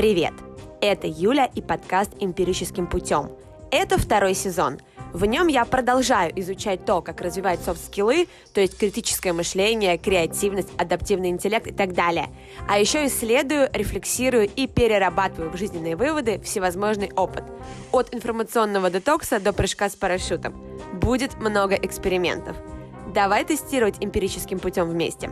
Привет! Это Юля и подкаст «Эмпирическим путем». Это второй сезон. В нем я продолжаю изучать то, как развивать софт-скиллы, то есть критическое мышление, креативность, адаптивный интеллект и так далее. А еще исследую, рефлексирую и перерабатываю в жизненные выводы всевозможный опыт. От информационного детокса до прыжка с парашютом. Будет много экспериментов. Давай тестировать эмпирическим путем вместе.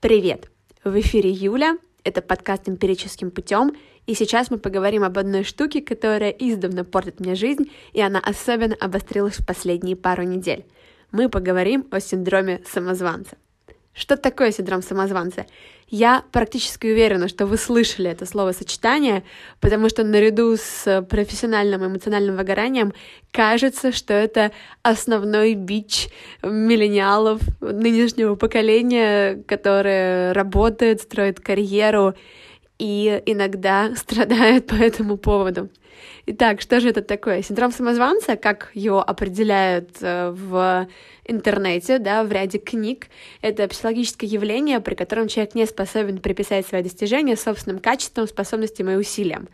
Привет! В эфире Юля, это подкаст «Эмпирическим путем», и сейчас мы поговорим об одной штуке, которая издавна портит мне жизнь, и она особенно обострилась в последние пару недель. Мы поговорим о синдроме самозванца. Что такое синдром самозванца? Я практически уверена, что вы слышали это словосочетание, потому что наряду с профессиональным эмоциональным выгоранием кажется, что это основной бич миллениалов нынешнего поколения, которое работает, строит карьеру и иногда страдает по этому поводу. Итак, что же это такое? Синдром самозванца, как его определяют э, в интернете, да, в ряде книг, это психологическое явление, при котором человек не способен приписать свои достижения собственным качествам, способностям и усилиям.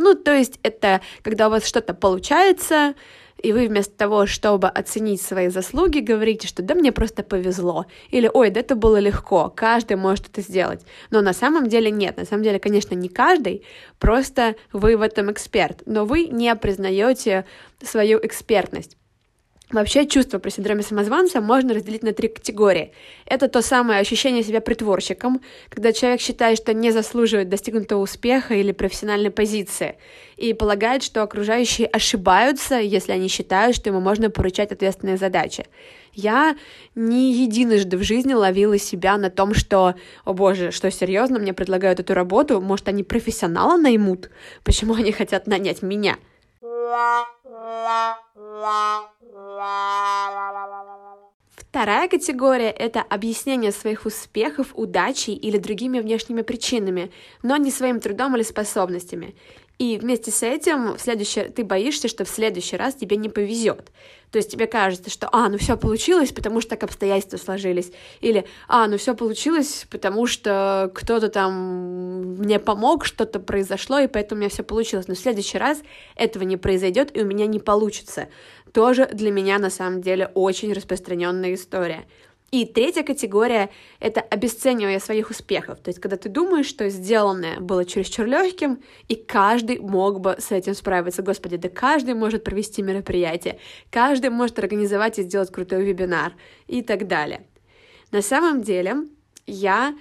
Ну, то есть это когда у вас что-то получается, и вы вместо того, чтобы оценить свои заслуги, говорите, что да мне просто повезло, или ой, да это было легко, каждый может это сделать. Но на самом деле нет, на самом деле, конечно, не каждый, просто вы в этом эксперт, но вы не признаете свою экспертность. Вообще чувство при синдроме самозванца можно разделить на три категории. Это то самое ощущение себя притворщиком, когда человек считает, что не заслуживает достигнутого успеха или профессиональной позиции, и полагает, что окружающие ошибаются, если они считают, что ему можно поручать ответственные задачи. Я не единожды в жизни ловила себя на том, что, о боже, что серьезно, мне предлагают эту работу, может, они профессионала наймут? Почему они хотят нанять меня? Вторая категория — это объяснение своих успехов, удачей или другими внешними причинами, но не своим трудом или способностями. И вместе с этим в следующий, ты боишься, что в следующий раз тебе не повезет. То есть тебе кажется, что, а, ну все получилось, потому что так обстоятельства сложились. Или, а, ну все получилось, потому что кто-то там мне помог, что-то произошло, и поэтому у меня все получилось. Но в следующий раз этого не произойдет, и у меня не получится. Тоже для меня на самом деле очень распространенная история. И третья категория — это обесценивание своих успехов. То есть, когда ты думаешь, что сделанное было чересчур легким, и каждый мог бы с этим справиться. Господи, да каждый может провести мероприятие, каждый может организовать и сделать крутой вебинар и так далее. На самом деле, я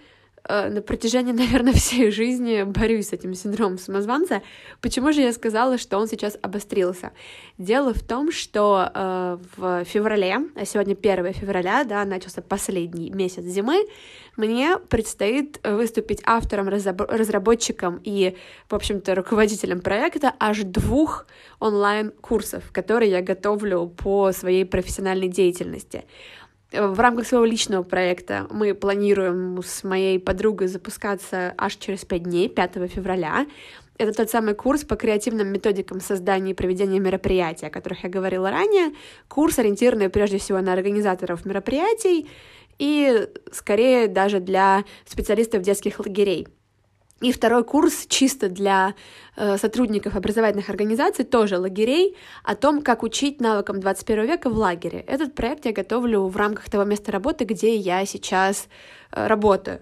на протяжении, наверное, всей жизни борюсь с этим синдромом самозванца. Почему же я сказала, что он сейчас обострился? Дело в том, что э, в феврале, а сегодня 1 февраля, да, начался последний месяц зимы, мне предстоит выступить автором, разработчиком и, в общем-то, руководителем проекта аж двух онлайн-курсов, которые я готовлю по своей профессиональной деятельности. В рамках своего личного проекта мы планируем с моей подругой запускаться аж через 5 дней, 5 февраля. Это тот самый курс по креативным методикам создания и проведения мероприятий, о которых я говорила ранее. Курс, ориентированный прежде всего на организаторов мероприятий и скорее даже для специалистов детских лагерей. И второй курс чисто для э, сотрудников образовательных организаций, тоже лагерей, о том, как учить навыкам 21 века в лагере. Этот проект я готовлю в рамках того места работы, где я сейчас э, работаю.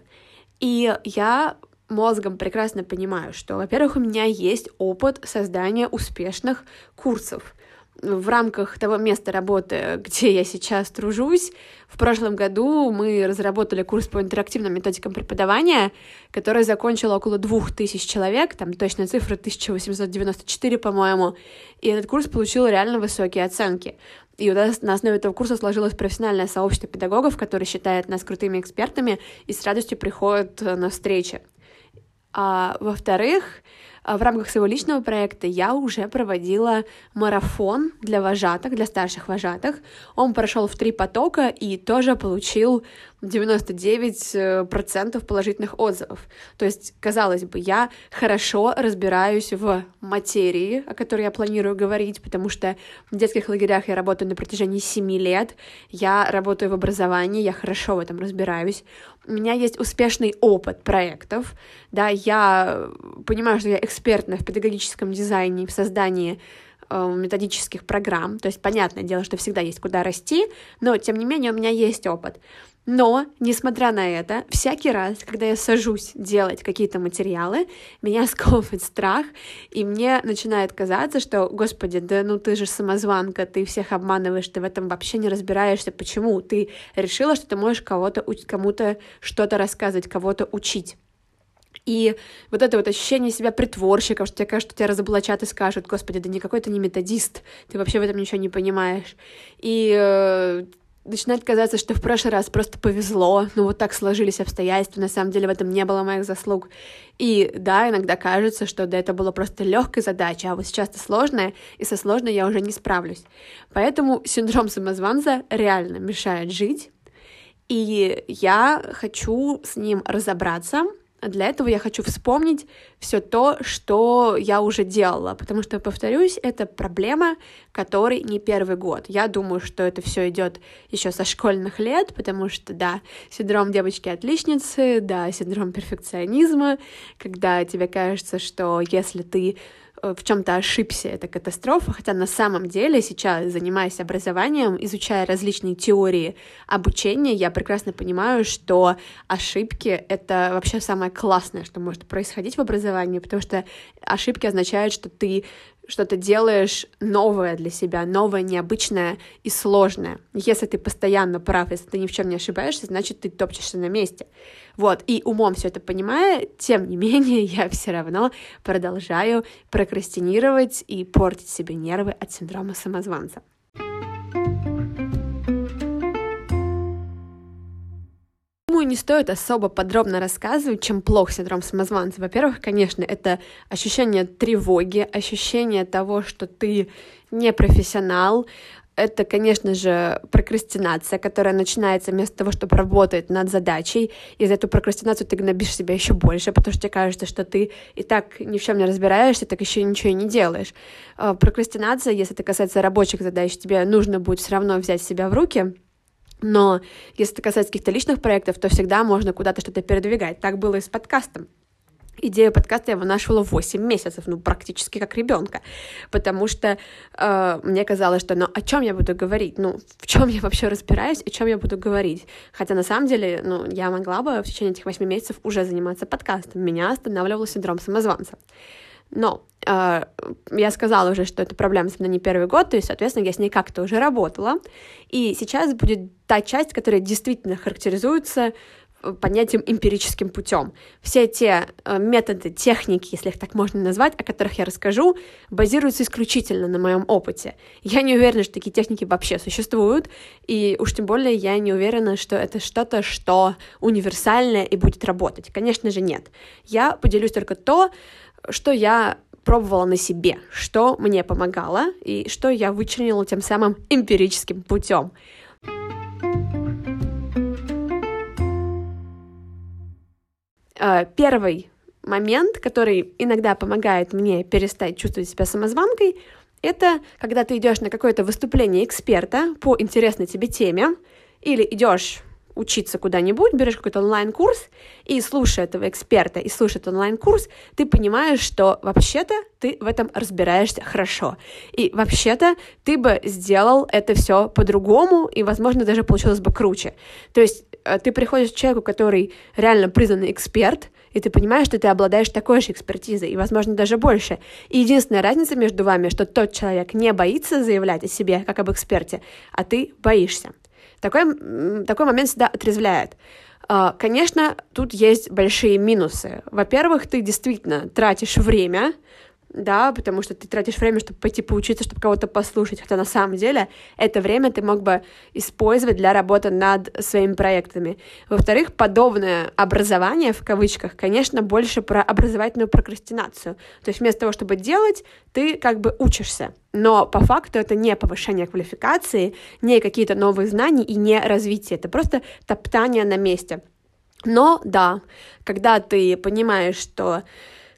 И я мозгом прекрасно понимаю, что, во-первых, у меня есть опыт создания успешных курсов в рамках того места работы, где я сейчас тружусь, в прошлом году мы разработали курс по интерактивным методикам преподавания, который закончил около двух тысяч человек, там точная цифра 1894, по-моему, и этот курс получил реально высокие оценки. И у нас на основе этого курса сложилось профессиональное сообщество педагогов, которые считают нас крутыми экспертами и с радостью приходят на встречи. А, во-вторых, в рамках своего личного проекта я уже проводила марафон для вожатых, для старших вожатых. Он прошел в три потока и тоже получил 99% положительных отзывов. То есть, казалось бы, я хорошо разбираюсь в материи, о которой я планирую говорить, потому что в детских лагерях я работаю на протяжении 7 лет, я работаю в образовании, я хорошо в этом разбираюсь. У меня есть успешный опыт проектов, да, я понимаю, что я экспертна в педагогическом дизайне, в создании э, методических программ, то есть понятное дело, что всегда есть куда расти, но тем не менее у меня есть опыт. Но, несмотря на это, всякий раз, когда я сажусь делать какие-то материалы, меня сковывает страх, и мне начинает казаться, что, господи, да ну ты же самозванка, ты всех обманываешь, ты в этом вообще не разбираешься, почему? Ты решила, что ты можешь кого-то, кому-то что-то рассказывать, кого-то учить. И вот это вот ощущение себя притворщиком, что тебе кажется, что тебя разоблачат и скажут, господи, да никакой ты не методист, ты вообще в этом ничего не понимаешь. И э, начинает казаться, что в прошлый раз просто повезло, ну вот так сложились обстоятельства, на самом деле в этом не было моих заслуг. И да, иногда кажется, что да, это было просто легкой задачей, а вот сейчас это сложное, и со сложной я уже не справлюсь. Поэтому синдром самозванца реально мешает жить, и я хочу с ним разобраться, для этого я хочу вспомнить все то, что я уже делала, потому что, повторюсь, это проблема, которой не первый год. Я думаю, что это все идет еще со школьных лет, потому что, да, синдром девочки-отличницы, да, синдром перфекционизма, когда тебе кажется, что если ты в чем-то ошибся, это катастрофа, хотя на самом деле сейчас, занимаясь образованием, изучая различные теории обучения, я прекрасно понимаю, что ошибки — это вообще самое классное, что может происходить в образовании, потому что ошибки означают, что ты что ты делаешь новое для себя, новое, необычное и сложное. Если ты постоянно прав, если ты ни в чем не ошибаешься, значит, ты топчешься на месте. Вот, и умом все это понимая, тем не менее, я все равно продолжаю прокрастинировать и портить себе нервы от синдрома самозванца. Думаю, не стоит особо подробно рассказывать, чем плох синдром самозванца. Во-первых, конечно, это ощущение тревоги, ощущение того, что ты не профессионал, это, конечно же, прокрастинация, которая начинается вместо того, чтобы работать над задачей. И за эту прокрастинацию ты гнобишь себя еще больше, потому что тебе кажется, что ты и так ни в чем не разбираешься, так еще ничего и не делаешь. А, прокрастинация, если это касается рабочих задач, тебе нужно будет все равно взять себя в руки, но если это касается каких-то личных проектов, то всегда можно куда-то что-то передвигать. Так было и с подкастом. Идею подкаста я вынашивала 8 месяцев, ну, практически как ребенка, потому что э, мне казалось, что, ну, о чем я буду говорить, ну, в чем я вообще разбираюсь, о чем я буду говорить. Хотя на самом деле, ну, я могла бы в течение этих 8 месяцев уже заниматься подкастом. Меня останавливал синдром самозванца. Но э, я сказала уже, что эта проблема со мной не первый год, есть, соответственно, я с ней как-то уже работала. И сейчас будет та часть, которая действительно характеризуется э, понятием эмпирическим путем. Все те э, методы, техники, если их так можно назвать, о которых я расскажу, базируются исключительно на моем опыте. Я не уверена, что такие техники вообще существуют, и уж тем более я не уверена, что это что-то, что универсальное и будет работать. Конечно же, нет. Я поделюсь только то, что я пробовала на себе, что мне помогало и что я вычленила тем самым эмпирическим путем. Э, первый момент, который иногда помогает мне перестать чувствовать себя самозванкой, это когда ты идешь на какое-то выступление эксперта по интересной тебе теме, или идешь учиться куда-нибудь, берешь какой-то онлайн-курс и слушая этого эксперта и слушая этот онлайн-курс, ты понимаешь, что вообще-то ты в этом разбираешься хорошо. И вообще-то ты бы сделал это все по-другому, и, возможно, даже получилось бы круче. То есть э, ты приходишь к человеку, который реально признанный эксперт, и ты понимаешь, что ты обладаешь такой же экспертизой, и, возможно, даже больше. И единственная разница между вами, что тот человек не боится заявлять о себе, как об эксперте, а ты боишься. Такой, такой момент всегда отрезвляет. А, конечно, тут есть большие минусы. Во-первых, ты действительно тратишь время да, потому что ты тратишь время, чтобы пойти поучиться, чтобы кого-то послушать, хотя на самом деле это время ты мог бы использовать для работы над своими проектами. Во-вторых, подобное образование, в кавычках, конечно, больше про образовательную прокрастинацию. То есть вместо того, чтобы делать, ты как бы учишься. Но по факту это не повышение квалификации, не какие-то новые знания и не развитие. Это просто топтание на месте. Но да, когда ты понимаешь, что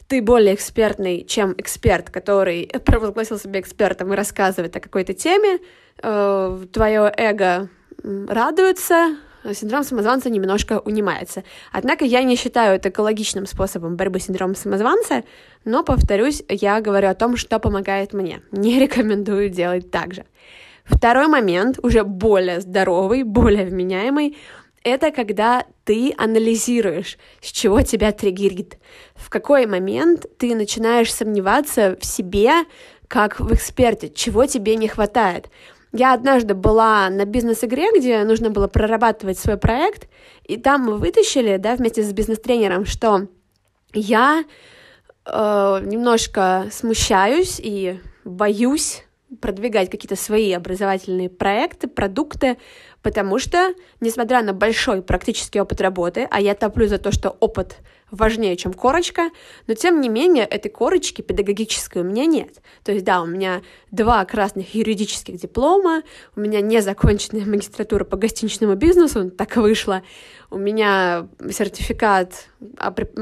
ты более экспертный, чем эксперт, который провозгласил себя экспертом и рассказывает о какой-то теме, э, твое эго радуется, синдром самозванца немножко унимается. Однако я не считаю это экологичным способом борьбы с синдромом самозванца, но, повторюсь, я говорю о том, что помогает мне. Не рекомендую делать так же. Второй момент, уже более здоровый, более вменяемый, это когда ты анализируешь, с чего тебя триггерит, в какой момент ты начинаешь сомневаться в себе, как в эксперте, чего тебе не хватает. Я однажды была на бизнес-игре, где нужно было прорабатывать свой проект, и там мы вытащили, да, вместе с бизнес-тренером, что я э, немножко смущаюсь и боюсь продвигать какие-то свои образовательные проекты, продукты, потому что, несмотря на большой практический опыт работы, а я топлю за то, что опыт важнее, чем корочка, но тем не менее этой корочки педагогической у меня нет. То есть, да, у меня два красных юридических диплома, у меня незаконченная магистратура по гостиничному бизнесу, так вышло, у меня сертификат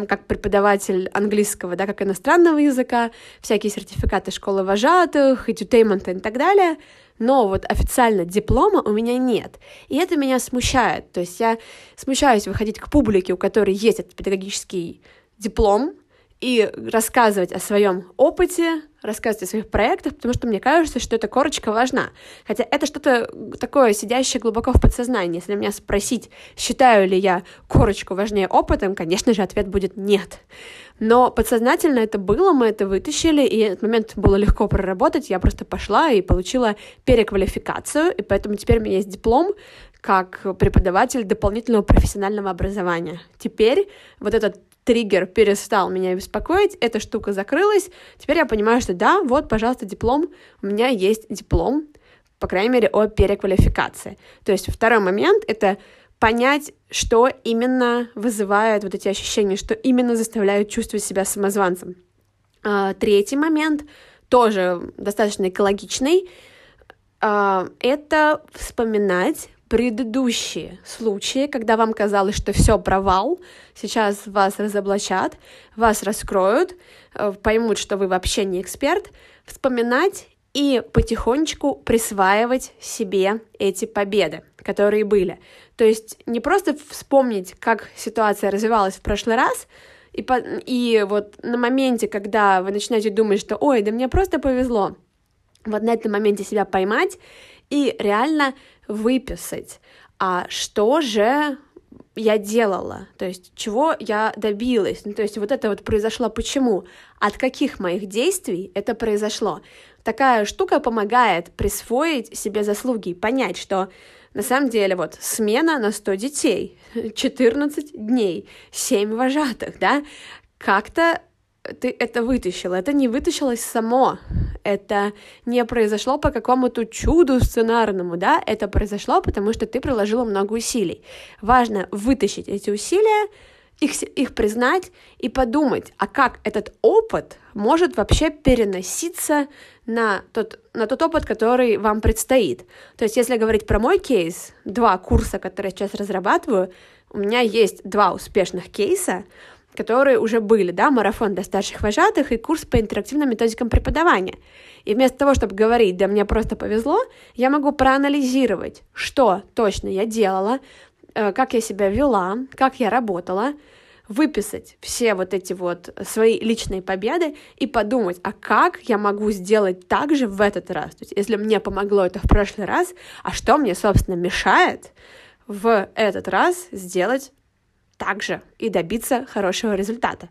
как преподаватель английского, да, как иностранного языка, всякие сертификаты школы вожатых, edutainment и так далее — но вот официально диплома у меня нет. И это меня смущает. То есть я смущаюсь выходить к публике, у которой есть этот педагогический диплом, и рассказывать о своем опыте, рассказывать о своих проектах, потому что мне кажется, что эта корочка важна. Хотя это что-то такое, сидящее глубоко в подсознании. Если меня спросить, считаю ли я корочку важнее опытом, конечно же, ответ будет нет. Но подсознательно это было, мы это вытащили, и этот момент было легко проработать. Я просто пошла и получила переквалификацию, и поэтому теперь у меня есть диплом как преподаватель дополнительного профессионального образования. Теперь вот этот триггер перестал меня беспокоить, эта штука закрылась, теперь я понимаю, что да, вот, пожалуйста, диплом, у меня есть диплом, по крайней мере, о переквалификации. То есть второй момент — это понять, что именно вызывает вот эти ощущения, что именно заставляют чувствовать себя самозванцем. А, третий момент, тоже достаточно экологичный, а, это вспоминать предыдущие случаи, когда вам казалось, что все провал, сейчас вас разоблачат, вас раскроют, э, поймут, что вы вообще не эксперт, вспоминать и потихонечку присваивать себе эти победы, которые были. То есть не просто вспомнить, как ситуация развивалась в прошлый раз, и, по, и вот на моменте, когда вы начинаете думать, что «Ой, да мне просто повезло», вот на этом моменте себя поймать и реально выписать, а что же я делала, то есть чего я добилась, ну, то есть вот это вот произошло почему, от каких моих действий это произошло. Такая штука помогает присвоить себе заслуги, понять, что на самом деле вот смена на 100 детей, 14 дней, 7 вожатых, да, как-то ты это вытащила, это не вытащилось само, это не произошло по какому-то чуду сценарному, да, это произошло, потому что ты приложила много усилий. Важно вытащить эти усилия, их, их признать и подумать, а как этот опыт может вообще переноситься на тот, на тот опыт, который вам предстоит. То есть, если говорить про мой кейс, два курса, которые я сейчас разрабатываю, у меня есть два успешных кейса, которые уже были, да, марафон для старших вожатых и курс по интерактивным методикам преподавания. И вместо того, чтобы говорить, да мне просто повезло, я могу проанализировать, что точно я делала, э, как я себя вела, как я работала, выписать все вот эти вот свои личные победы и подумать, а как я могу сделать так же в этот раз? То есть, если мне помогло это в прошлый раз, а что мне, собственно, мешает в этот раз сделать также и добиться хорошего результата.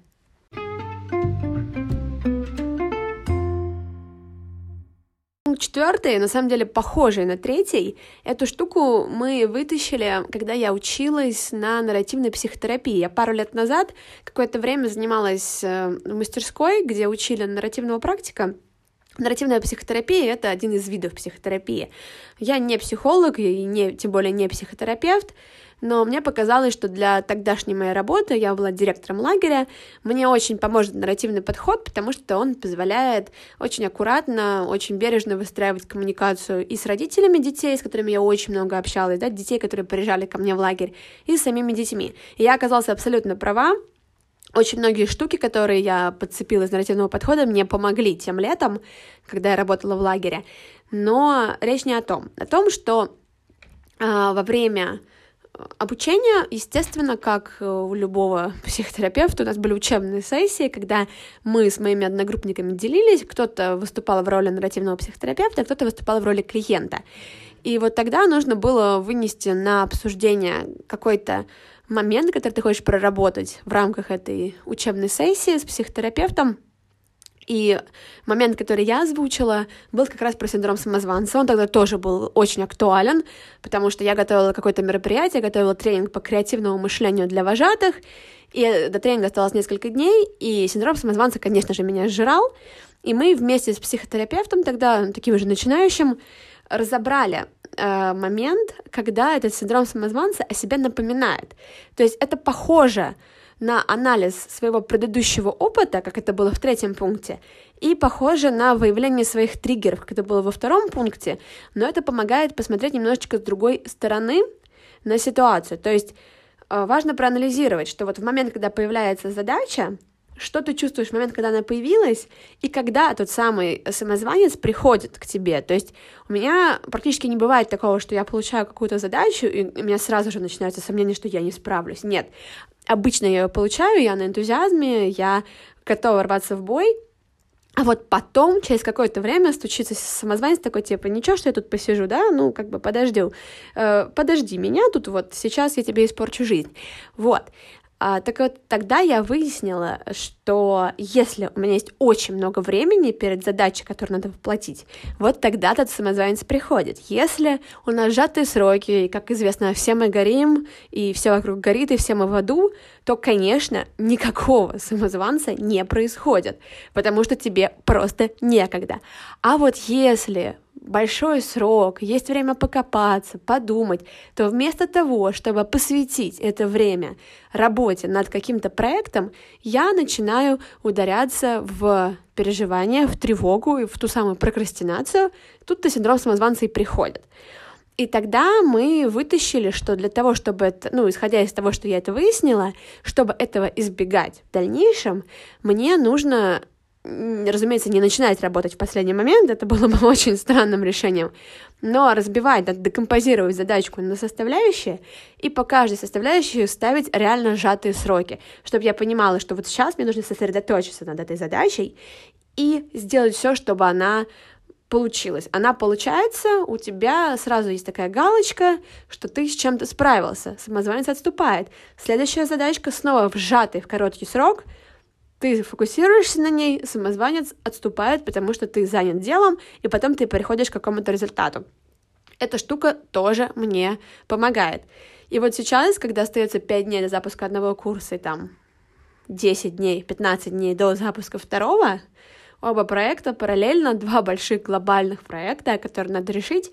Четвертый, на самом деле похожий на третий. Эту штуку мы вытащили, когда я училась на нарративной психотерапии. Я пару лет назад какое-то время занималась э, в мастерской, где учили нарративного практика. Нарративная психотерапия — это один из видов психотерапии. Я не психолог и не, тем более не психотерапевт, но мне показалось, что для тогдашней моей работы, я была директором лагеря, мне очень поможет нарративный подход, потому что он позволяет очень аккуратно, очень бережно выстраивать коммуникацию и с родителями детей, с которыми я очень много общалась, да, детей, которые приезжали ко мне в лагерь, и с самими детьми. И я оказалась абсолютно права, очень многие штуки, которые я подцепила из нарративного подхода, мне помогли тем летом, когда я работала в лагере. Но речь не о том. О том, что э, во время Обучение, естественно, как у любого психотерапевта, у нас были учебные сессии, когда мы с моими одногруппниками делились, кто-то выступал в роли нарративного психотерапевта, кто-то выступал в роли клиента. И вот тогда нужно было вынести на обсуждение какой-то момент, который ты хочешь проработать в рамках этой учебной сессии с психотерапевтом, и момент, который я озвучила, был как раз про синдром самозванца. Он тогда тоже был очень актуален, потому что я готовила какое-то мероприятие, готовила тренинг по креативному мышлению для вожатых, и до тренинга осталось несколько дней, и синдром самозванца, конечно же, меня сжирал. И мы вместе с психотерапевтом, тогда таким же начинающим, разобрали э, момент, когда этот синдром самозванца о себе напоминает. То есть это похоже на анализ своего предыдущего опыта, как это было в третьем пункте, и похоже на выявление своих триггеров, как это было во втором пункте, но это помогает посмотреть немножечко с другой стороны на ситуацию. То есть э, важно проанализировать, что вот в момент, когда появляется задача, что ты чувствуешь в момент, когда она появилась, и когда тот самый самозванец приходит к тебе. То есть у меня практически не бывает такого, что я получаю какую-то задачу, и у меня сразу же начинается сомнение, что я не справлюсь. Нет. Обычно я ее получаю, я на энтузиазме, я готова рваться в бой, а вот потом, через какое-то время, стучится самозванец такой, типа, ничего, что я тут посижу, да, ну, как бы подожди, э, подожди меня тут вот, сейчас я тебе испорчу жизнь. Вот. А, так вот, тогда я выяснила, что если у меня есть очень много времени перед задачей, которую надо воплотить, вот тогда этот самозванец приходит. Если у нас сжатые сроки, и, как известно, все мы горим, и все вокруг горит, и все мы в аду, то, конечно, никакого самозванца не происходит, потому что тебе просто некогда. А вот если большой срок, есть время покопаться, подумать, то вместо того, чтобы посвятить это время работе над каким-то проектом, я начинаю ударяться в переживания, в тревогу и в ту самую прокрастинацию. Тут-то синдром самозванца и приходит. И тогда мы вытащили, что для того, чтобы это, ну, исходя из того, что я это выяснила, чтобы этого избегать в дальнейшем, мне нужно разумеется, не начинать работать в последний момент, это было бы очень странным решением, но разбивать, декомпозировать задачку на составляющие и по каждой составляющей ставить реально сжатые сроки, чтобы я понимала, что вот сейчас мне нужно сосредоточиться над этой задачей и сделать все, чтобы она получилась. Она получается, у тебя сразу есть такая галочка, что ты с чем-то справился. Самозванец отступает. Следующая задачка снова в сжатый, в короткий срок — ты фокусируешься на ней, самозванец отступает, потому что ты занят делом, и потом ты приходишь к какому-то результату. Эта штука тоже мне помогает. И вот сейчас, когда остается 5 дней до запуска одного курса и там 10 дней, 15 дней до запуска второго, оба проекта параллельно, два больших глобальных проекта, которые надо решить,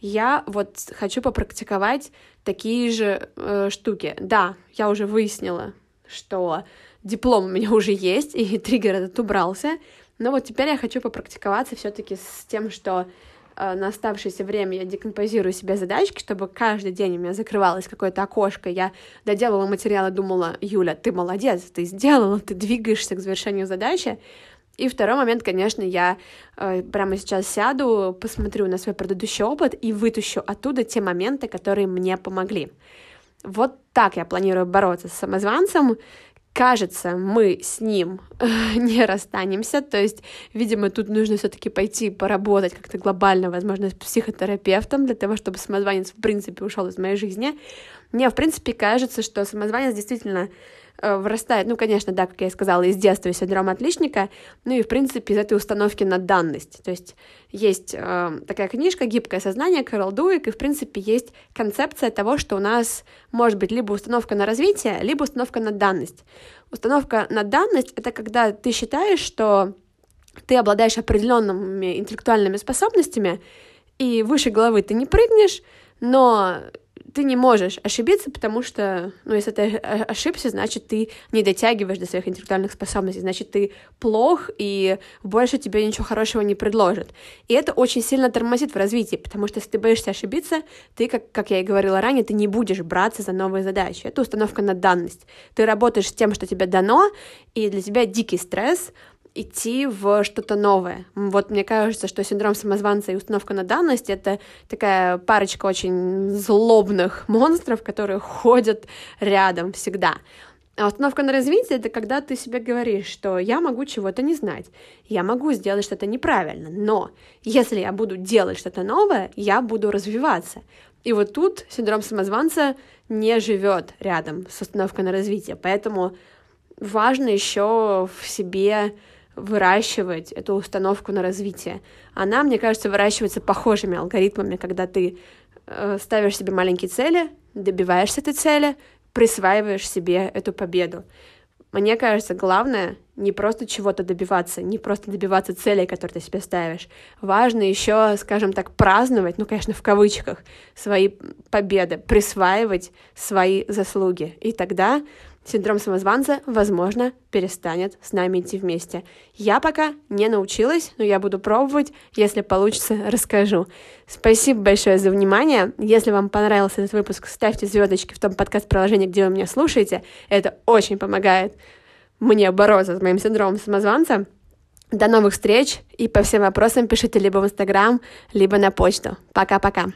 я вот хочу попрактиковать такие же э, штуки. Да, я уже выяснила, что диплом у меня уже есть, и триггер этот убрался. Но вот теперь я хочу попрактиковаться все-таки с тем, что э, на оставшееся время я декомпозирую себе задачки, чтобы каждый день у меня закрывалось какое-то окошко, я доделала материал и думала, Юля, ты молодец, ты сделала, ты двигаешься к завершению задачи. И второй момент, конечно, я э, прямо сейчас сяду, посмотрю на свой предыдущий опыт и вытащу оттуда те моменты, которые мне помогли. Вот так я планирую бороться с самозванцем, кажется, мы с ним не расстанемся, то есть, видимо, тут нужно все-таки пойти поработать как-то глобально, возможно, с психотерапевтом для того, чтобы самозванец, в принципе, ушел из моей жизни. Мне, в принципе, кажется, что самозванец действительно вырастает, ну, конечно, да, как я и сказала, из детства синдром отличника, ну и, в принципе, из этой установки на данность. То есть есть э, такая книжка «Гибкое сознание» Кэрол Дуик, и, в принципе, есть концепция того, что у нас может быть либо установка на развитие, либо установка на данность. Установка на данность — это когда ты считаешь, что ты обладаешь определенными интеллектуальными способностями, и выше головы ты не прыгнешь, но ты не можешь ошибиться, потому что, ну, если ты ошибся, значит, ты не дотягиваешь до своих интеллектуальных способностей, значит, ты плох, и больше тебе ничего хорошего не предложат. И это очень сильно тормозит в развитии, потому что если ты боишься ошибиться, ты, как, как я и говорила ранее, ты не будешь браться за новые задачи. Это установка на данность. Ты работаешь с тем, что тебе дано, и для тебя дикий стресс — идти в что-то новое. Вот мне кажется, что синдром самозванца и установка на данность — это такая парочка очень злобных монстров, которые ходят рядом всегда. А установка на развитие — это когда ты себе говоришь, что я могу чего-то не знать, я могу сделать что-то неправильно, но если я буду делать что-то новое, я буду развиваться. И вот тут синдром самозванца не живет рядом с установкой на развитие, поэтому важно еще в себе выращивать эту установку на развитие. Она, мне кажется, выращивается похожими алгоритмами, когда ты э, ставишь себе маленькие цели, добиваешься этой цели, присваиваешь себе эту победу. Мне кажется, главное не просто чего-то добиваться, не просто добиваться целей, которые ты себе ставишь. Важно еще, скажем так, праздновать, ну, конечно, в кавычках, свои победы, присваивать свои заслуги. И тогда синдром самозванца, возможно, перестанет с нами идти вместе. Я пока не научилась, но я буду пробовать. Если получится, расскажу. Спасибо большое за внимание. Если вам понравился этот выпуск, ставьте звездочки в том подкаст-приложении, где вы меня слушаете. Это очень помогает мне бороться с моим синдромом самозванца. До новых встреч и по всем вопросам пишите либо в Инстаграм, либо на почту. Пока-пока.